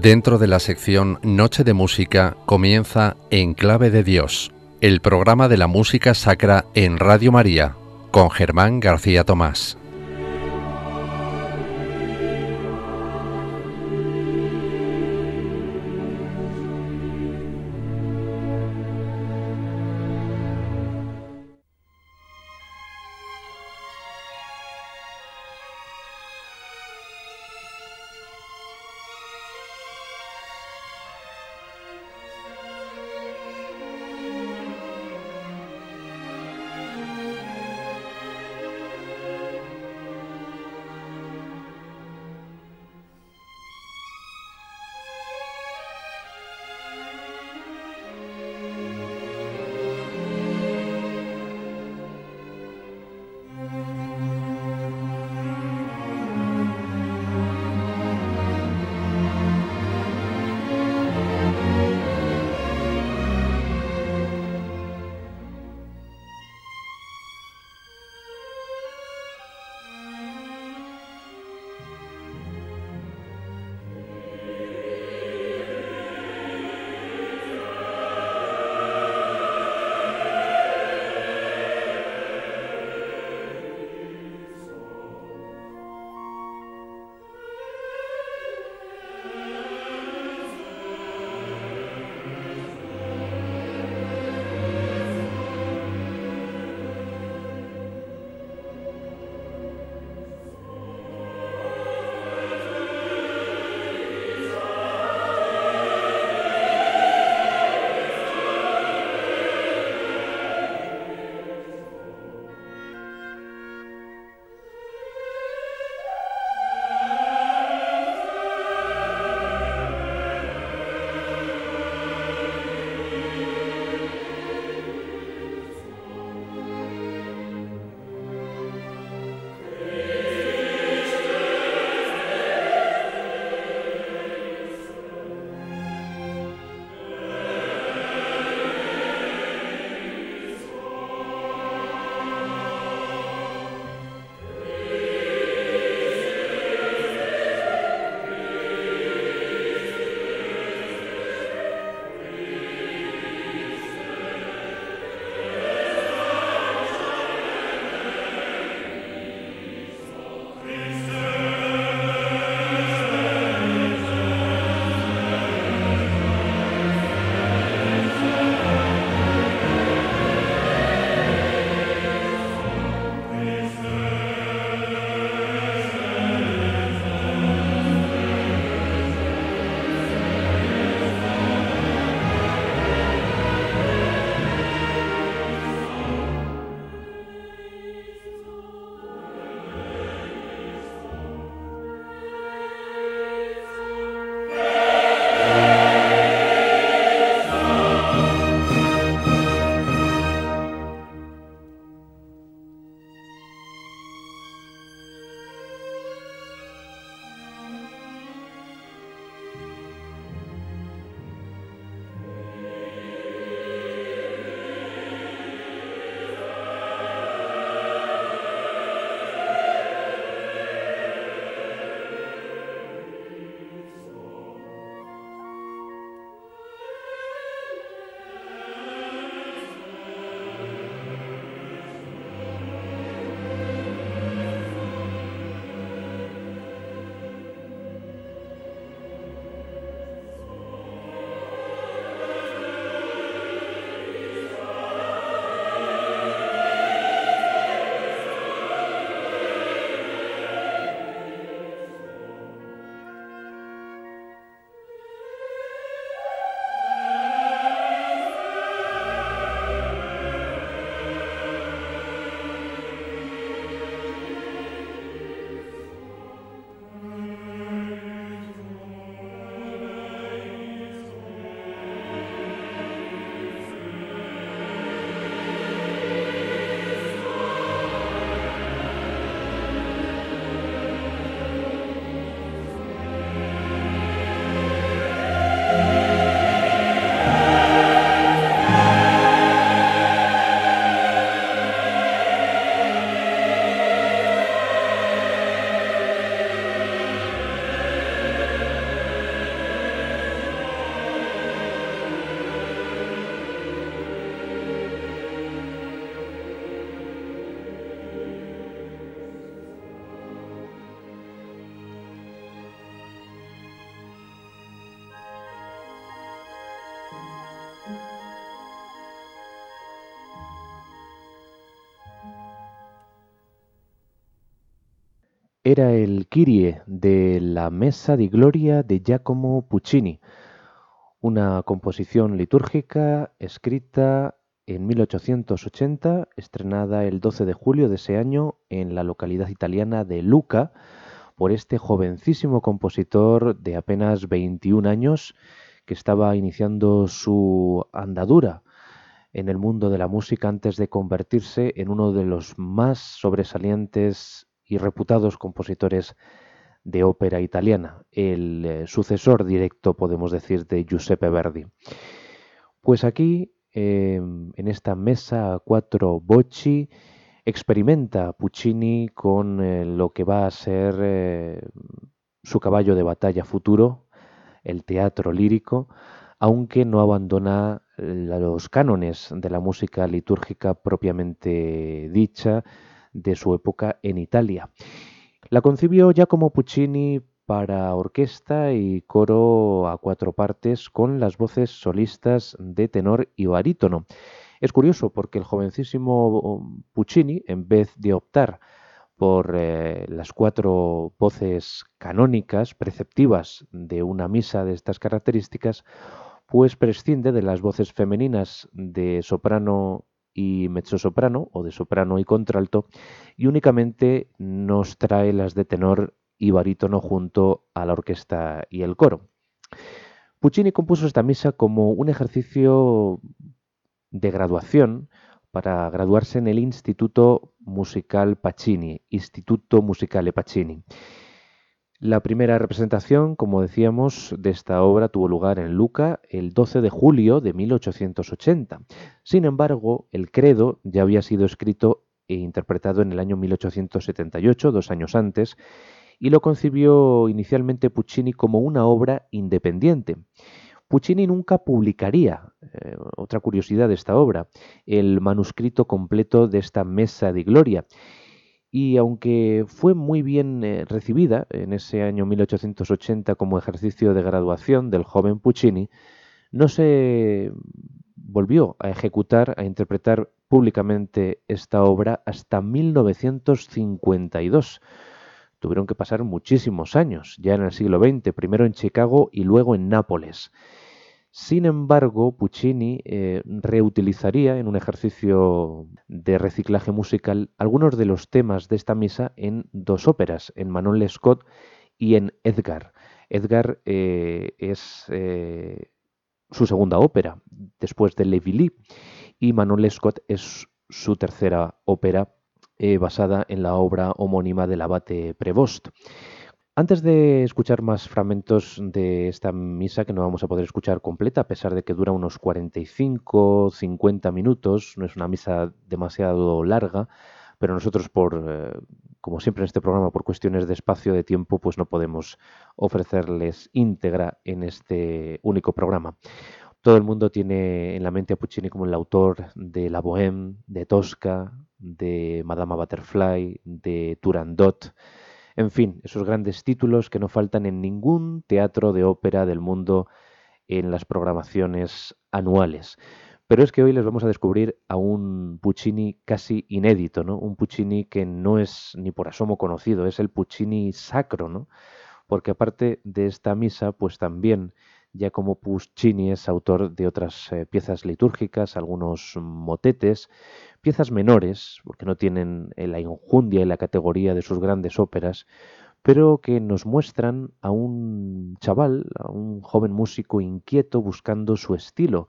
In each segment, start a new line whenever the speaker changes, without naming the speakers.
Dentro de la sección Noche de Música comienza En Clave de Dios, el programa de la música sacra en Radio María, con Germán García Tomás.
Era el Kyrie de la Mesa di Gloria de Giacomo Puccini, una composición litúrgica escrita en 1880, estrenada el 12 de julio de ese año en la localidad italiana de Luca por este jovencísimo compositor de apenas 21 años que estaba iniciando su andadura en el mundo de la música antes de convertirse en uno de los más sobresalientes y reputados compositores de ópera italiana, el eh, sucesor directo, podemos decir, de Giuseppe Verdi. Pues aquí, em, en esta mesa a cuatro bocci, experimenta Puccini con eh, lo que va a ser eh, su caballo de batalla futuro, el teatro lírico, aunque no abandona los cánones de la música litúrgica propiamente dicha de su época en Italia. La concibió como Puccini para orquesta y coro a cuatro partes con las voces solistas de tenor y barítono. Es curioso porque el jovencísimo Puccini, en vez de optar por eh, las cuatro voces canónicas, preceptivas de una misa de estas características, pues prescinde de las voces femeninas de soprano y mezzosoprano o de soprano y contralto y únicamente nos trae las de tenor y barítono junto a la orquesta y el coro. Puccini compuso esta misa como un ejercicio de graduación para graduarse en el Instituto Musical Pacini, Instituto Musicale Pacini. La primera representación, como decíamos, de esta obra tuvo lugar en Luca el 12 de julio de 1880. Sin embargo, el credo ya había sido escrito e interpretado en el año 1878, dos años antes, y lo concibió inicialmente Puccini como una obra independiente. Puccini nunca publicaría, eh, otra curiosidad de esta obra, el manuscrito completo de esta Mesa de Gloria, y aunque fue muy bien eh, recibida en ese año 1880 como ejercicio de graduación del joven Puccini, no se volvió a ejecutar, a interpretar públicamente esta obra hasta 1952. Tuvieron que pasar muchísimos años, ya en el siglo XX, primero en Chicago y luego en Nápoles. Sin embargo, Puccini eh, reutilizaría en un ejercicio de reciclaje musical algunos de los temas de esta misa en dos óperas, en Manon Lescaut y en Edgar. Edgar eh, es eh, su segunda ópera, después de Le Villy, y Manon Lescaut es su tercera ópera basada en la obra homónima del abate Prevost. Antes de escuchar más fragmentos de esta misa, que no vamos a poder escuchar completa, a pesar de que dura unos 45-50 minutos, no es una misa demasiado larga, pero nosotros, por, eh, como siempre en este programa, por cuestiones de espacio, de tiempo, pues no podemos ofrecerles íntegra en este único programa. Todo el mundo tiene en la mente a Puccini como el autor de La Bohème, de Tosca, de Madama Butterfly, de Turandot, en fin, esos grandes títulos que no faltan en ningún teatro de ópera del mundo en las programaciones anuales. Pero es que hoy les vamos a descubrir a un Puccini casi inédito, ¿no? Un Puccini que no es ni por asomo conocido, es el Puccini sacro, ¿no? Porque aparte de esta misa, pues también ya como Puccini es autor de otras eh, piezas litúrgicas, algunos motetes, piezas menores, porque no tienen eh, la injundia y la categoría de sus grandes óperas, pero que nos muestran a un chaval, a un joven músico inquieto buscando su estilo,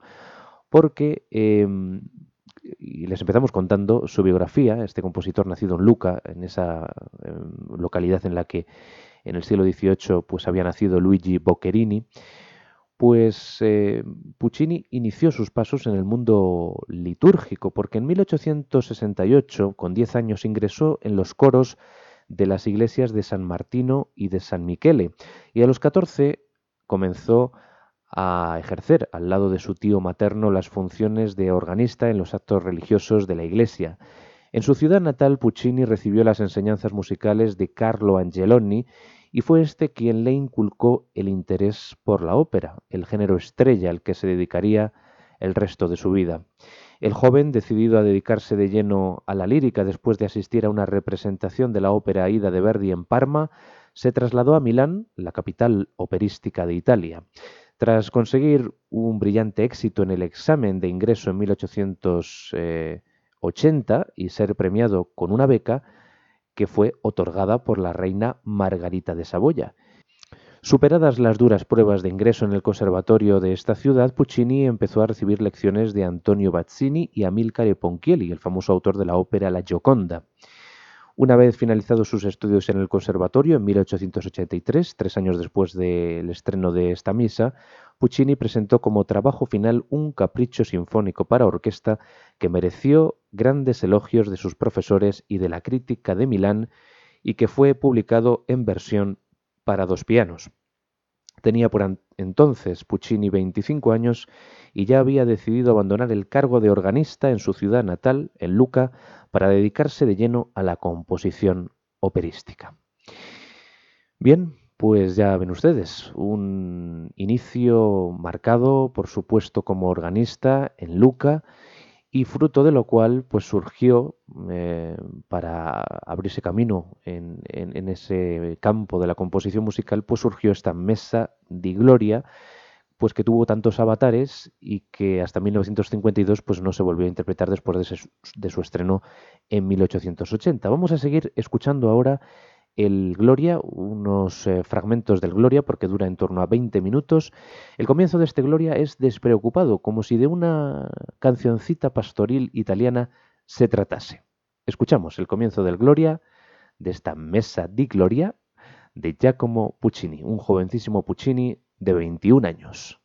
porque, em, y les empezamos contando su biografía, este compositor nacido en Luca, en esa em, localidad en la que en el siglo XVIII pues, había nacido Luigi Boccherini, pues eh, Puccini inició sus pasos en el mundo litúrgico, porque en 1868, con 10 años, ingresó en los coros de las iglesias de San Martino y de San Michele, y a los 14 comenzó a ejercer al lado de su tío materno las funciones de organista en los actos religiosos de la iglesia. En su ciudad natal, Puccini recibió las enseñanzas musicales de Carlo Angeloni y fue este quien le inculcó el interés por la ópera, el género estrella al que se dedicaría el resto de su vida. El joven, decidido a dedicarse de lleno a la lírica después de asistir a una representación de la ópera Ida de Verdi en Parma, se trasladó a Milán, la capital operística de Italia. Tras conseguir un brillante éxito en el examen de ingreso en 1880 y ser premiado con una beca que fue otorgada por la reina Margarita de Saboya. Superadas las duras pruebas de ingreso en el conservatorio de esta ciudad, Puccini empezó a recibir lecciones de Antonio Bazzini y Amilcare Ponchielli, el famoso autor de la ópera La Gioconda. Una vez finalizados sus estudios en el conservatorio en 1883, tres años después del estreno de esta misa, Puccini presentó como trabajo final un capricho sinfónico para orquesta que mereció grandes elogios de sus profesores y de la crítica de Milán y que fue publicado en versión para dos pianos. Tenía por entonces Puccini 25 años y ya había decidido abandonar el cargo de organista en su ciudad natal, en Luca, para dedicarse de lleno a la composición operística. Bien, pues ya ven ustedes, un inicio marcado, por supuesto, como organista en Luca, y fruto de lo cual pues surgió eh, para abrirse camino en, en, ese campo de la composición musical pues surgió esta mesa de gloria pues que tuvo tantos avatares y que hasta 1952 pues no se volvió a interpretar después de, su estreno en 1880. Vamos a seguir escuchando ahora el Gloria, unos eh, fragmentos del Gloria, porque dura en torno a 20 minutos. El comienzo de este Gloria es despreocupado, como si de una cancioncita pastoril italiana se tratase. Escuchamos el comienzo del Gloria, de esta mesa di Gloria, de Giacomo Puccini, un jovencísimo Puccini de 21 años.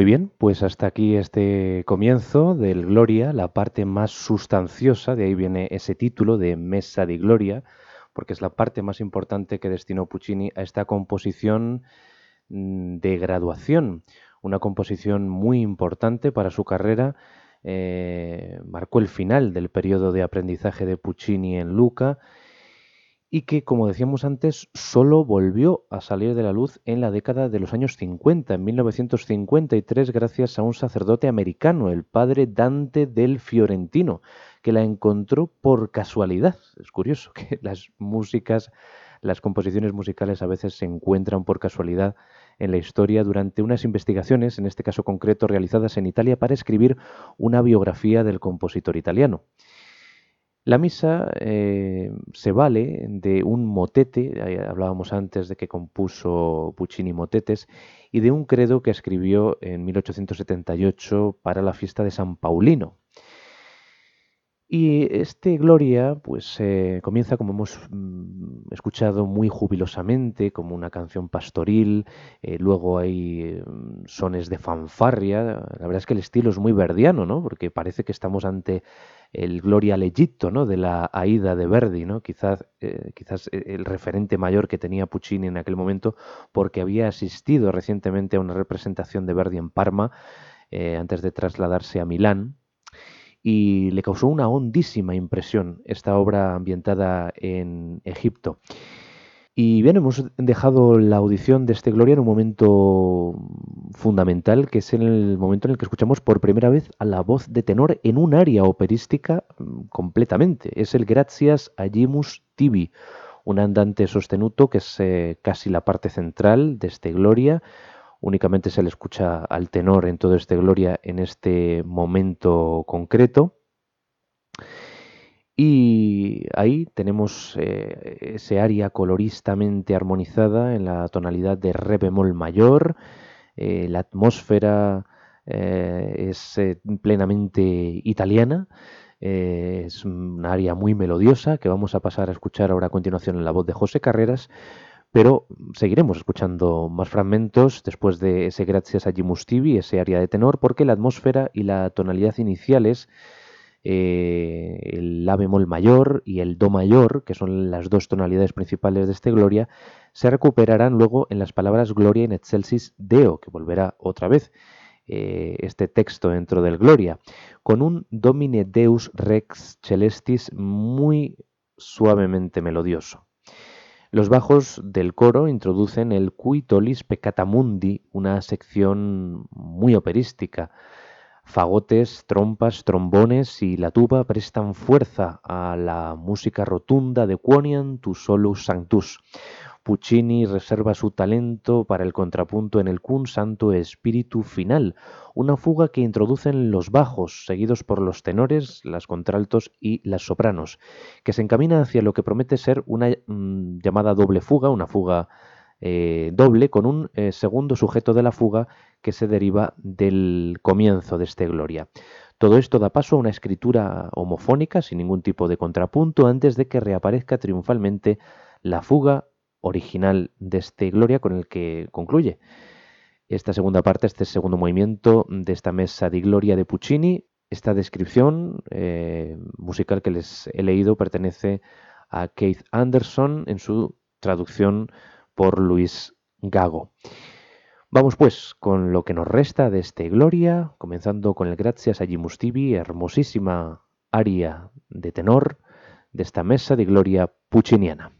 Muy bien, pues hasta aquí este comienzo del Gloria, la parte más sustanciosa, de ahí viene ese título de Mesa di Gloria, porque es la parte más importante que destinó Puccini a esta composición mm, de graduación, una composición muy importante para su carrera, eh, marcó el final del periodo de aprendizaje de Puccini en Luca y que, como decíamos antes, solo volvió a salir de la luz en la década de los años 50, en 1953, gracias a un sacerdote americano, el padre Dante del Fiorentino, que la encontró por casualidad. Es curioso que las músicas, las composiciones musicales a veces se encuentran por casualidad en la historia durante unas investigaciones, en este caso concreto realizadas en Italia, para escribir una biografía del compositor italiano. La misa eh, se vale de un motete, hablábamos antes de que compuso Puccini motetes, y de un credo que escribió en 1878 para la fiesta de San Paulino. Y este Gloria, pues eh, comienza, como hemos mm, escuchado, muy jubilosamente, como una canción pastoril. Eh, luego hay mm, sones de fanfarria. La verdad es que el estilo es muy verdiano, ¿no? Porque parece que estamos ante el Gloria al Egipto, ¿no? De la Aida de Verdi, ¿no? Quizás, eh, quizás el referente mayor que tenía Puccini en aquel momento, porque había asistido recientemente a una representación de Verdi en Parma antes de trasladarse a Milán y le causó una hondísima impresión esta obra ambientada en Egipto. Y bien, hemos dejado la audición de este Gloria en un momento fundamental, que es en el momento en el que escuchamos por primera vez a la voz de tenor en un área operística mm, completamente. Es el Gratias Agimus Tibi, un andante sostenuto que es eh, casi la parte central de este Gloria, únicamente se le escucha al tenor en todo este Gloria en este momento concreto. Y ahí tenemos eh, ese aria coloristamente armonizada en la tonalidad de re bemol mayor. Eh, la atmósfera eh, es plenamente italiana. es un aria muy melodiosa que vamos a pasar a escuchar ahora a continuación en la voz de José Carreras pero seguiremos escuchando más fragmentos después de ese Gracias a Jimustivi, ese área de tenor, porque la atmósfera y la tonalidad iniciales, eh, el La bemol mayor y el Do mayor, que son las dos tonalidades principales de este Gloria, se recuperarán luego en las palabras Gloria in excelsis Deo, que volverá otra vez eh, este texto dentro del Gloria, con un Domine Deus Rex Celestis muy suavemente melodioso. Los bajos del coro introducen el Cui Tolis una sección muy operística. Fagotes, trompas, trombones y la tuba prestan fuerza a la música rotunda de Quonian tu solus sanctus, Puccini reserva su talento para el contrapunto en el Cun Santo Espíritu Final, una fuga que introducen los bajos, seguidos por los tenores, las contraltos y las sopranos, que se encamina hacia lo que promete ser una mm, llamada doble fuga, una fuga eh, doble, con un eh, segundo sujeto de la fuga que se deriva del comienzo de este Gloria. Todo esto da paso a una escritura homofónica sin ningún tipo de contrapunto antes de que reaparezca triunfalmente la fuga original de este Gloria con el que concluye esta segunda parte, este segundo movimiento de esta mesa de Gloria de Puccini. Esta descripción eh, musical que les he leído pertenece a Keith Anderson en su traducción por Luis Gago. Vamos pues con lo que nos resta de este Gloria, comenzando con el Gracias a Jimustivi, hermosísima aria de tenor de esta mesa de Gloria pucciniana.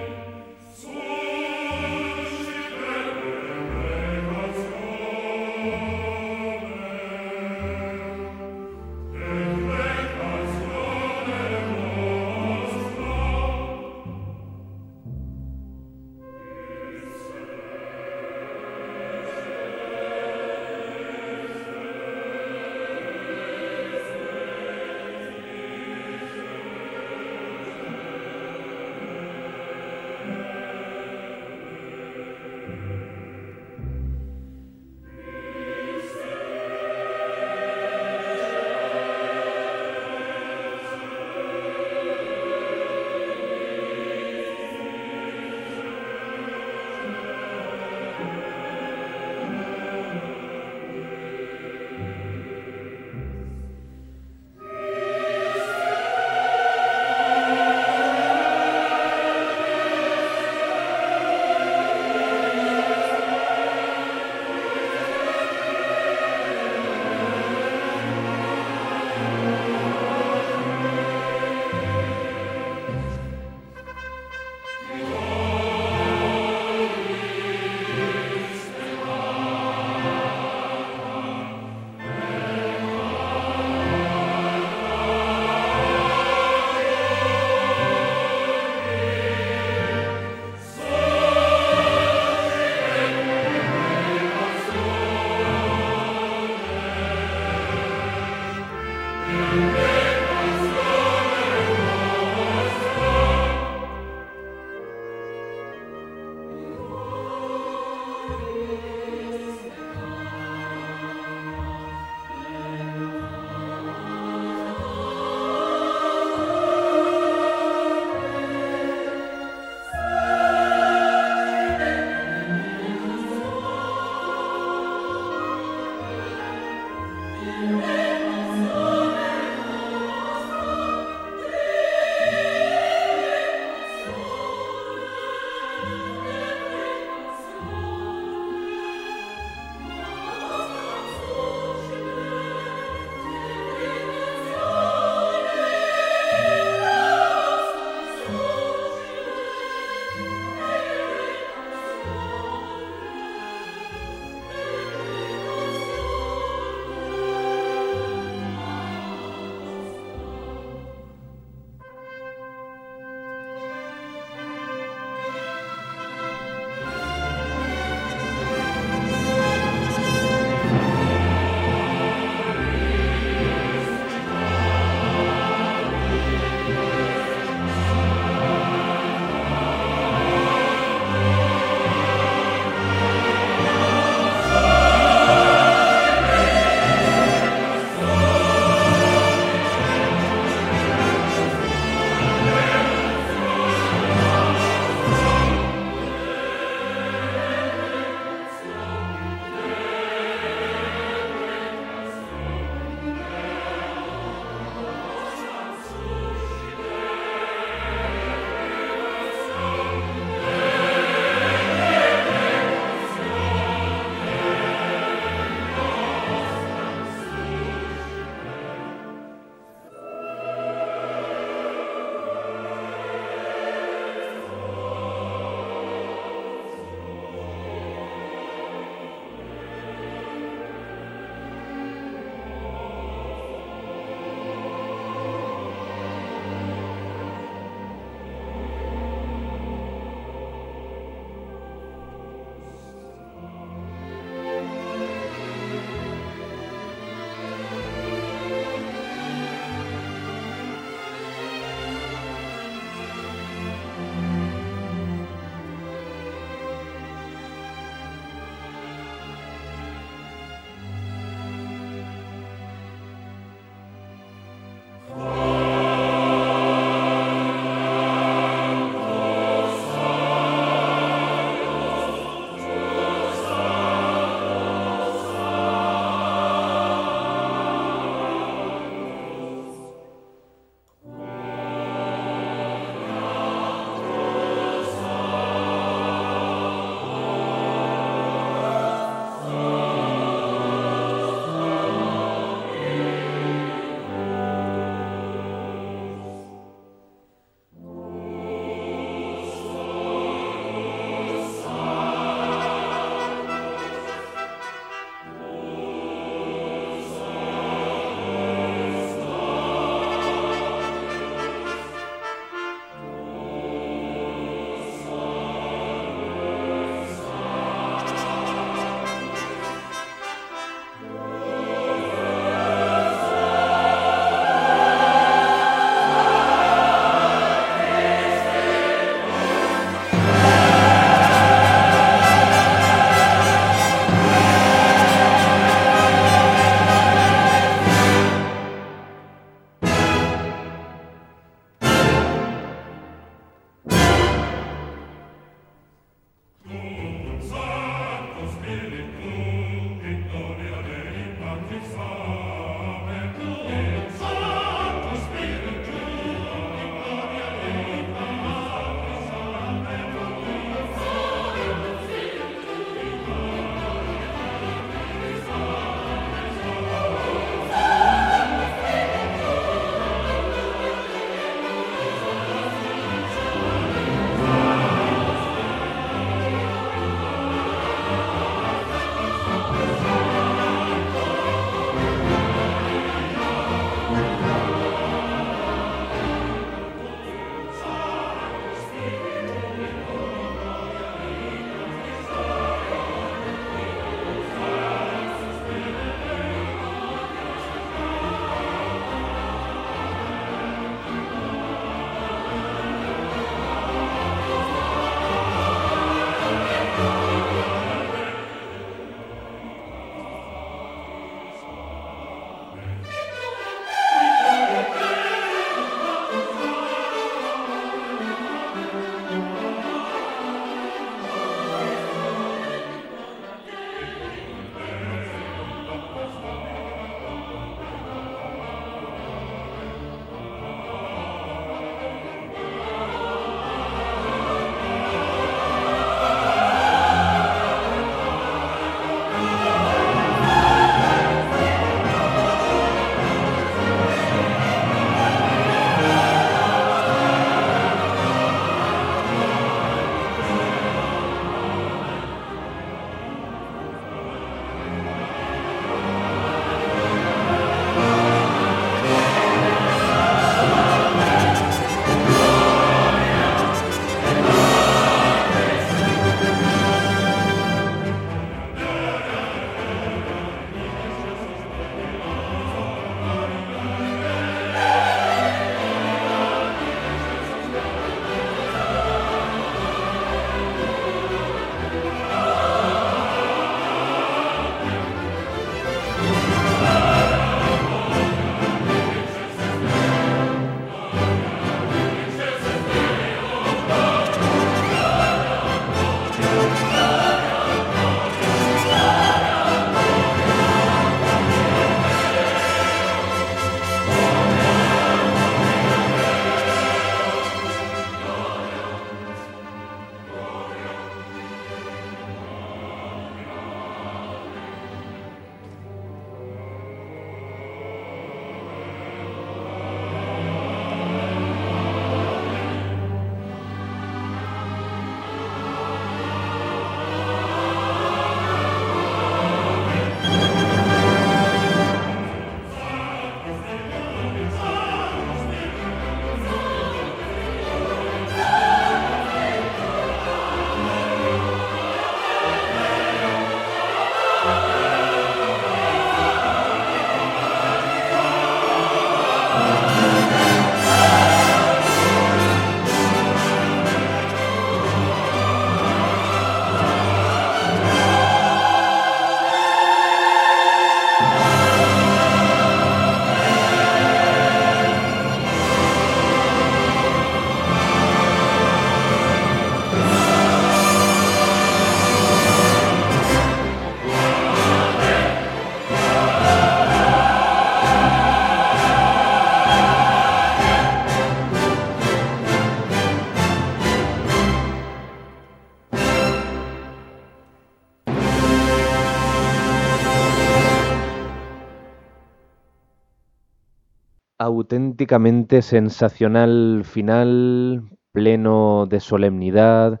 Auténticamente sensacional final, pleno de solemnidad,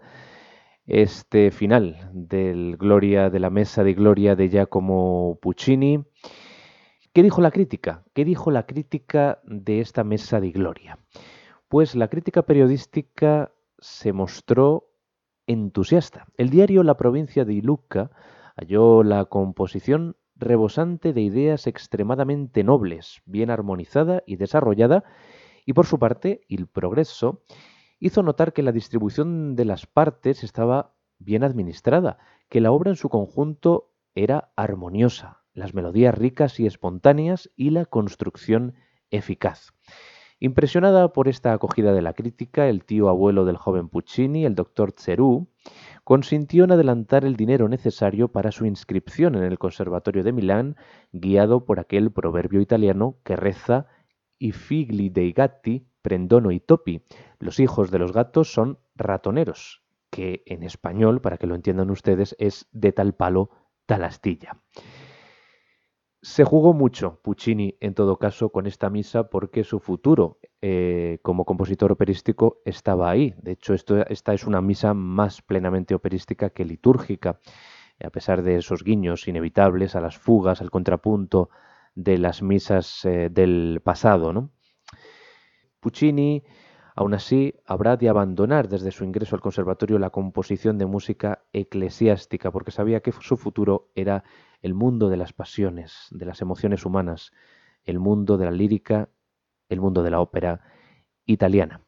este final del Gloria de la Mesa de Gloria de Giacomo Puccini. ¿Qué dijo la crítica? ¿Qué dijo la crítica de esta Mesa de Gloria? Pues la crítica periodística se mostró entusiasta. El diario La Provincia de Iluca halló la composición rebosante de ideas extremadamente nobles, bien armonizada y desarrollada, y por su parte, el progreso hizo notar que la distribución de las partes estaba bien administrada, que la obra en su conjunto era armoniosa, las melodías ricas y espontáneas y la construcción eficaz. Impresionada por esta acogida de la crítica, el tío abuelo del joven Puccini, el doctor Cerú, consintió en adelantar el dinero necesario para su inscripción en el Conservatorio de Milán, guiado por aquel proverbio italiano que reza I figli dei gatti prendono i topi. Los hijos de los gatos son ratoneros, que en español, para que lo entiendan ustedes, es de tal palo, tal astilla. Se jugó mucho Puccini, en todo caso, con esta misa porque su futuro eh, como compositor operístico estaba ahí. De hecho, esto, esta es una misa más plenamente operística que litúrgica, a pesar de esos guiños inevitables a las fugas, al contrapunto de las misas eh, del pasado. ¿no? Puccini, aún así, habrá de abandonar desde su ingreso al conservatorio la composición de música eclesiástica, porque sabía que su futuro era el mundo de las pasiones, de las emociones humanas, el mundo de la lírica, el mundo de la ópera italiana.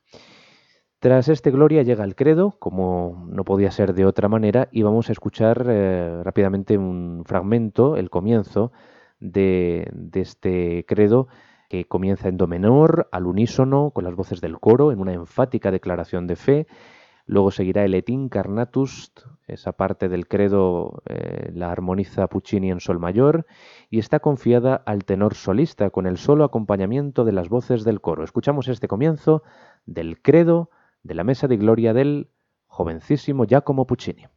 Tras este Gloria llega el credo, como no podía ser de otra manera, y vamos a escuchar eh, rápidamente un fragmento, el comienzo de, de este credo, que comienza en do menor, al unísono, con las voces del coro, en una enfática declaración de fe, Luego seguirá el Et Incarnatus, esa parte del credo eh, la armoniza Puccini en sol mayor y está confiada al tenor solista con el solo acompañamiento de las voces del coro. Escuchamos este comienzo del credo de la mesa de gloria del jovencísimo Giacomo Puccini.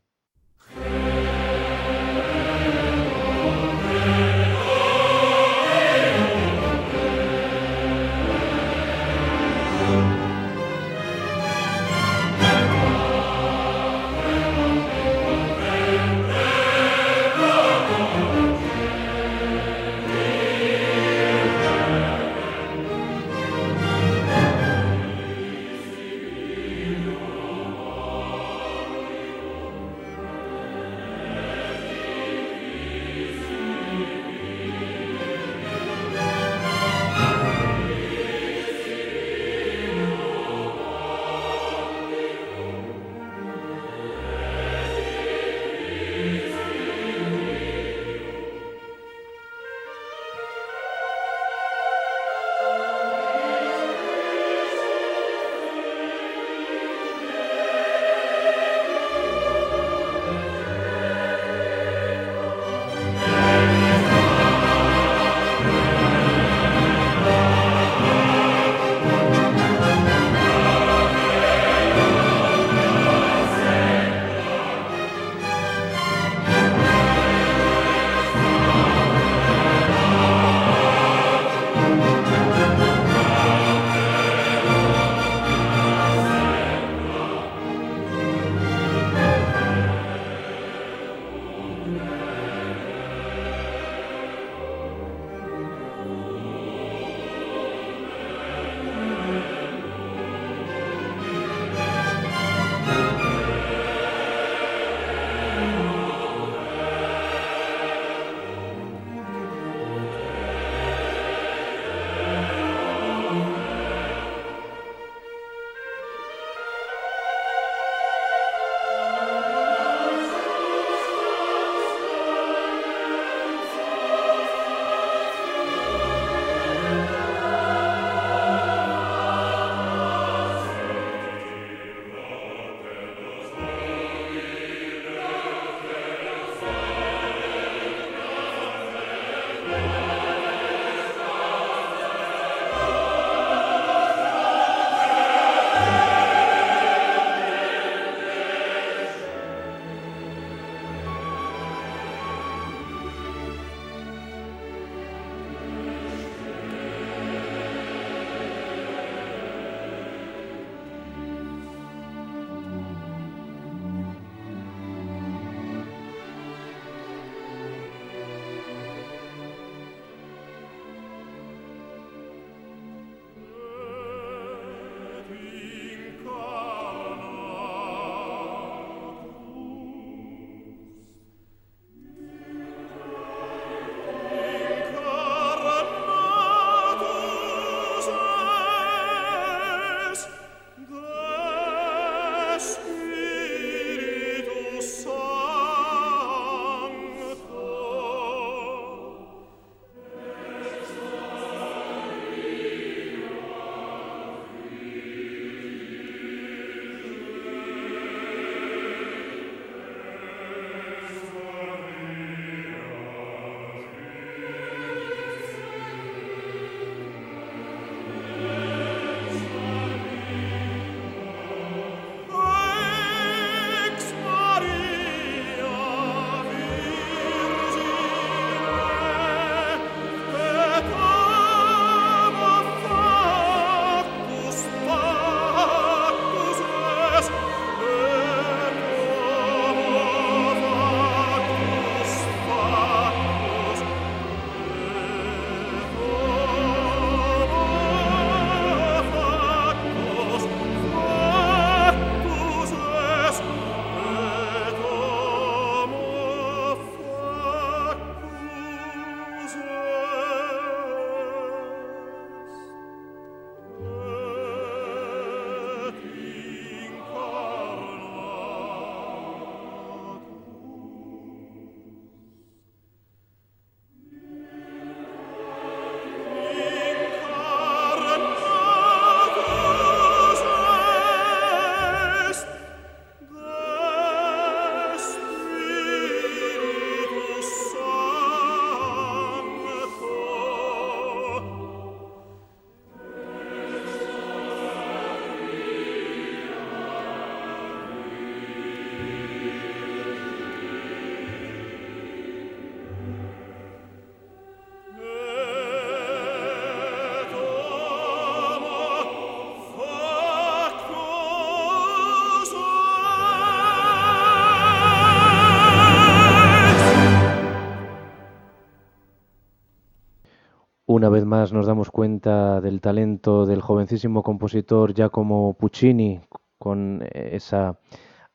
Una vez más nos damos cuenta del talento del jovencísimo compositor Giacomo Puccini con esa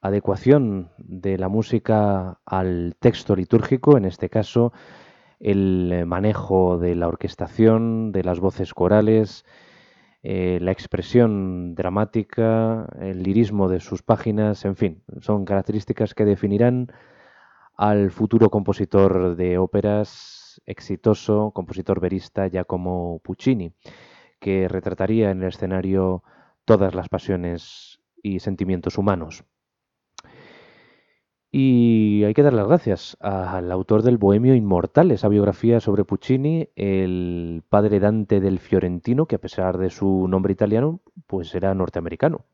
adecuación de la música al texto litúrgico, en este caso el manejo de la orquestación, de las voces corales, eh, la expresión dramática, el lirismo de sus páginas, en fin, son características que definirán al futuro compositor de óperas exitoso compositor verista Giacomo Puccini, que retrataría en el escenario todas las pasiones y sentimientos humanos. Y hay que dar las gracias al autor del Bohemio Inmortal, esa biografía sobre Puccini, el padre Dante del Fiorentino, que a pesar de su nombre italiano, pues era norteamericano.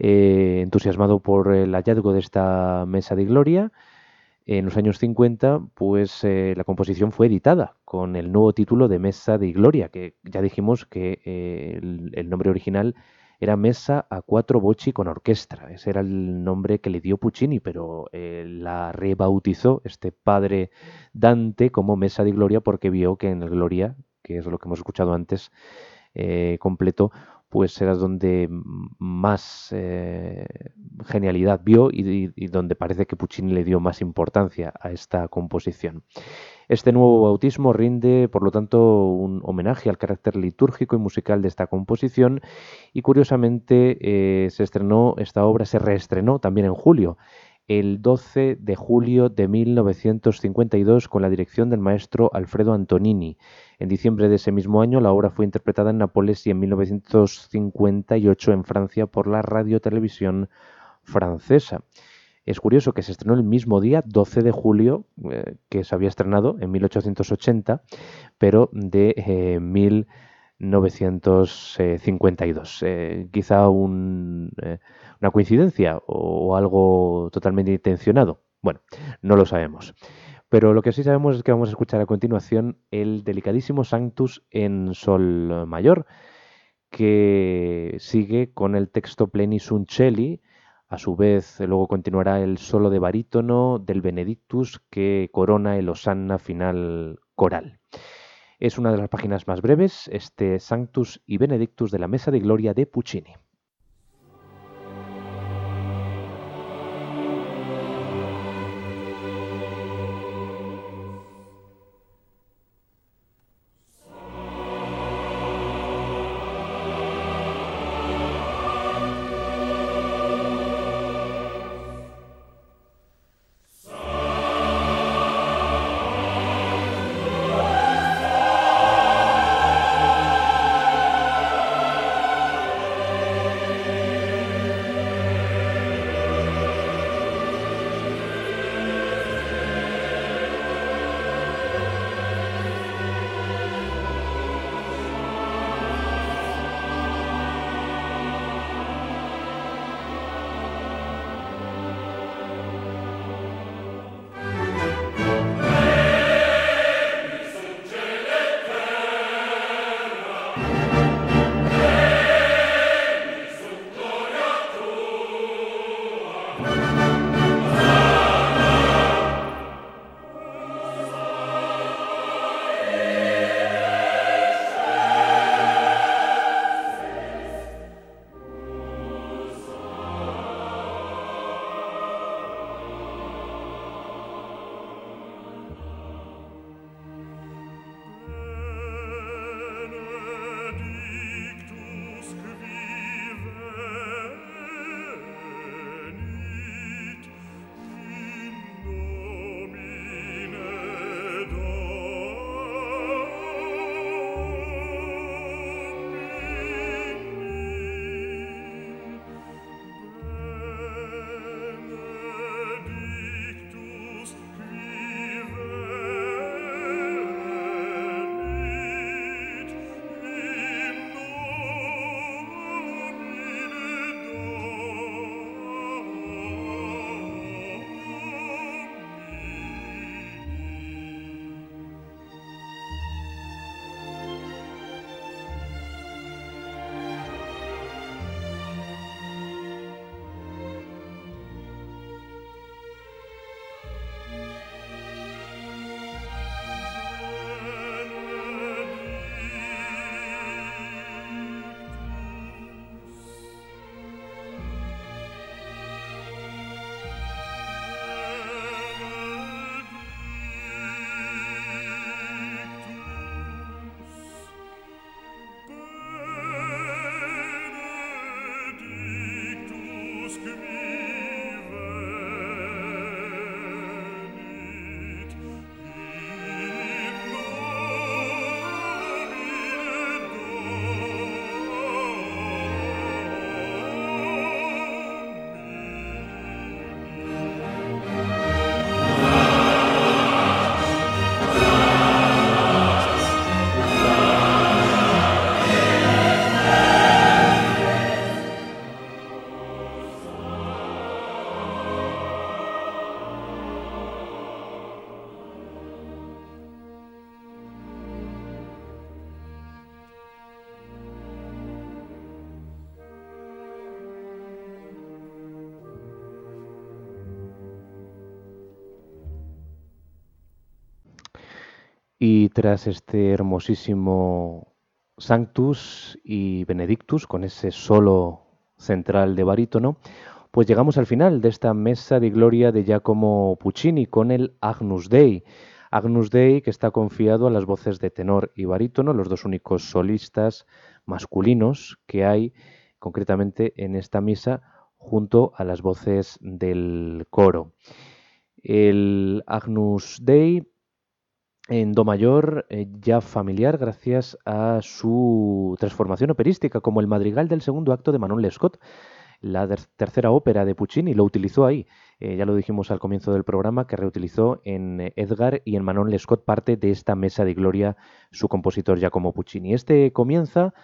Eh, entusiasmado por el hallazgo de esta mesa de gloria, en los años 50, pues eh, la composición fue editada con el nuevo título de Mesa de Gloria, que ya dijimos que eh, el, nombre original era Mesa a cuatro voci con orquesta. Ese era el nombre que le dio Puccini, pero eh, la rebautizó este padre Dante como Mesa de Gloria porque vio que en el Gloria, que es lo que hemos escuchado antes, completo, pues era donde más eh, genialidad vio y, donde parece que Puccini le dio más importancia a esta composición. Este nuevo bautismo rinde, por lo tanto, un homenaje al carácter litúrgico y musical de esta composición y curiosamente eh, se estrenó, esta obra se reestrenó también en julio el 12 de julio de 1952 con la dirección del maestro Alfredo Antonini. En diciembre de ese mismo año la obra fue interpretada en Nápoles y en 1958 en Francia por la radiotelevisión francesa. Es curioso que se estrenó el mismo día, 12 de julio, eh, que se había estrenado en 1880, pero de 1952. Eh, eh, quizá un ¿Una coincidencia o, algo totalmente intencionado? Bueno, no lo sabemos. Pero lo que sí sabemos es que vamos a escuchar a continuación el delicadísimo Sanctus en Sol Mayor, que sigue con el texto Plenis Uncelli. A su vez, luego continuará el solo de barítono del Benedictus que corona el Osanna final coral. Es una de las páginas más breves, este Sanctus y Benedictus de la Mesa de Gloria de Puccini. Tras este hermosísimo Sanctus y Benedictus, con ese solo central de barítono, pues llegamos al final de esta mesa de gloria de Giacomo Puccini con el Agnus Dei. Agnus Dei que está confiado a las voces de tenor y barítono, los dos únicos solistas masculinos que hay concretamente en esta misa junto a las voces del coro. El Agnus Dei en Do mayor, eh, ya familiar gracias a su transformación operística, como el madrigal del segundo acto de Manon Lescaut, la tercera ópera de Puccini, lo utilizó ahí. Eh, ya lo dijimos al comienzo del programa, que reutilizó en eh, Edgar y en Manon Lescaut parte de esta mesa de gloria su compositor Giacomo Puccini. Este comienza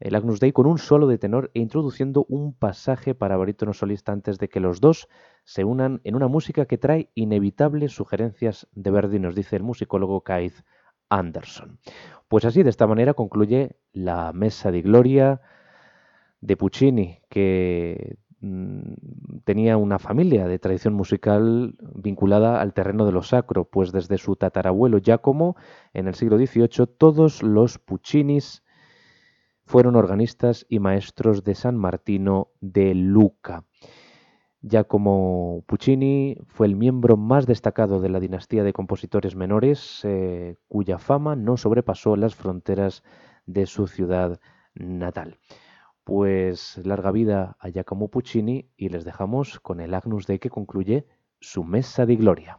el Agnus Dei con un solo de tenor e introduciendo un pasaje para barítono solista antes de que los dos se unan en una música que trae inevitables sugerencias de Verdi, nos dice el musicólogo Keith Anderson. Pues así, de esta manera concluye la Mesa de Gloria de Puccini, que mm, tenía una familia de tradición musical vinculada al terreno de lo sacro, pues desde su tatarabuelo Giacomo, en el siglo XVIII, todos los Puccinis fueron organistas y maestros de San Martino de Luca. Giacomo Puccini fue el miembro más destacado de la dinastía de compositores menores, eh, cuya fama no sobrepasó las fronteras de su ciudad natal. Pues larga vida a Giacomo Puccini y les dejamos con el Agnus Dei que concluye su mesa de gloria.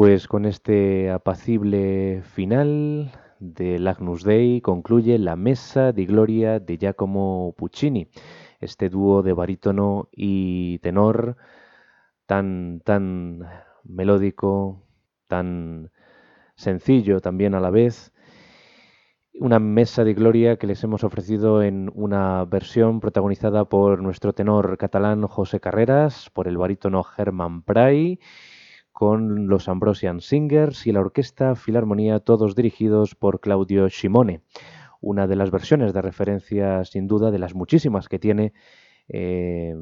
Pues con este apacible final del Agnus Dei concluye la Mesa di Gloria de Giacomo Puccini, este dúo de barítono y tenor tan, tan melódico, tan sencillo también a la vez. Una mesa de gloria que les hemos ofrecido en una versión protagonizada por nuestro tenor catalán José Carreras, por el barítono Germán Pray con los Ambrosian Singers y la Orquesta Filarmonía, todos dirigidos por Claudio Simone. Una de las versiones de referencia, sin duda, de las muchísimas que tiene eh,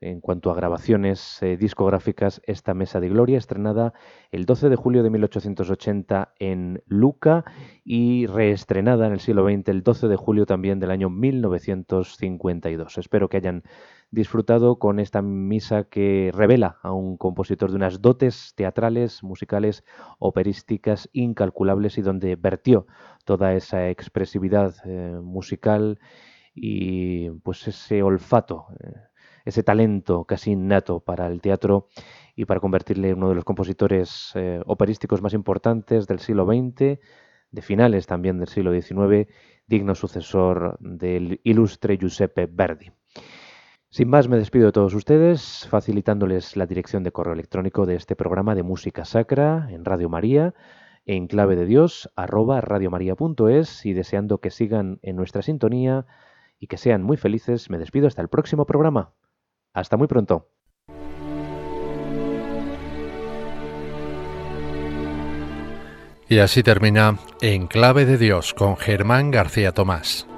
en cuanto a grabaciones eh, discográficas esta Mesa de Gloria, estrenada el 12 de julio de 1880 en Luca y reestrenada en el siglo XX el 12 de julio también del año 1952. Espero que hayan disfrutado con esta misa que revela a un compositor de unas dotes teatrales, musicales, operísticas incalculables y donde vertió toda esa expresividad eh, musical y pues ese olfato, eh, ese talento casi innato para el teatro y para convertirle en uno de los compositores eh, operísticos más importantes del siglo XX, de finales también del siglo XIX, digno sucesor del ilustre Giuseppe Verdi. Sin más, me despido de todos ustedes, facilitándoles la dirección de correo electrónico de este programa de música sacra en Radio María, en clave de Dios, arroba radiomaria.es y deseando que sigan en nuestra sintonía y que sean muy felices, me despido hasta el próximo programa. Hasta muy pronto.
Y así termina En Clave de Dios con Germán García Tomás.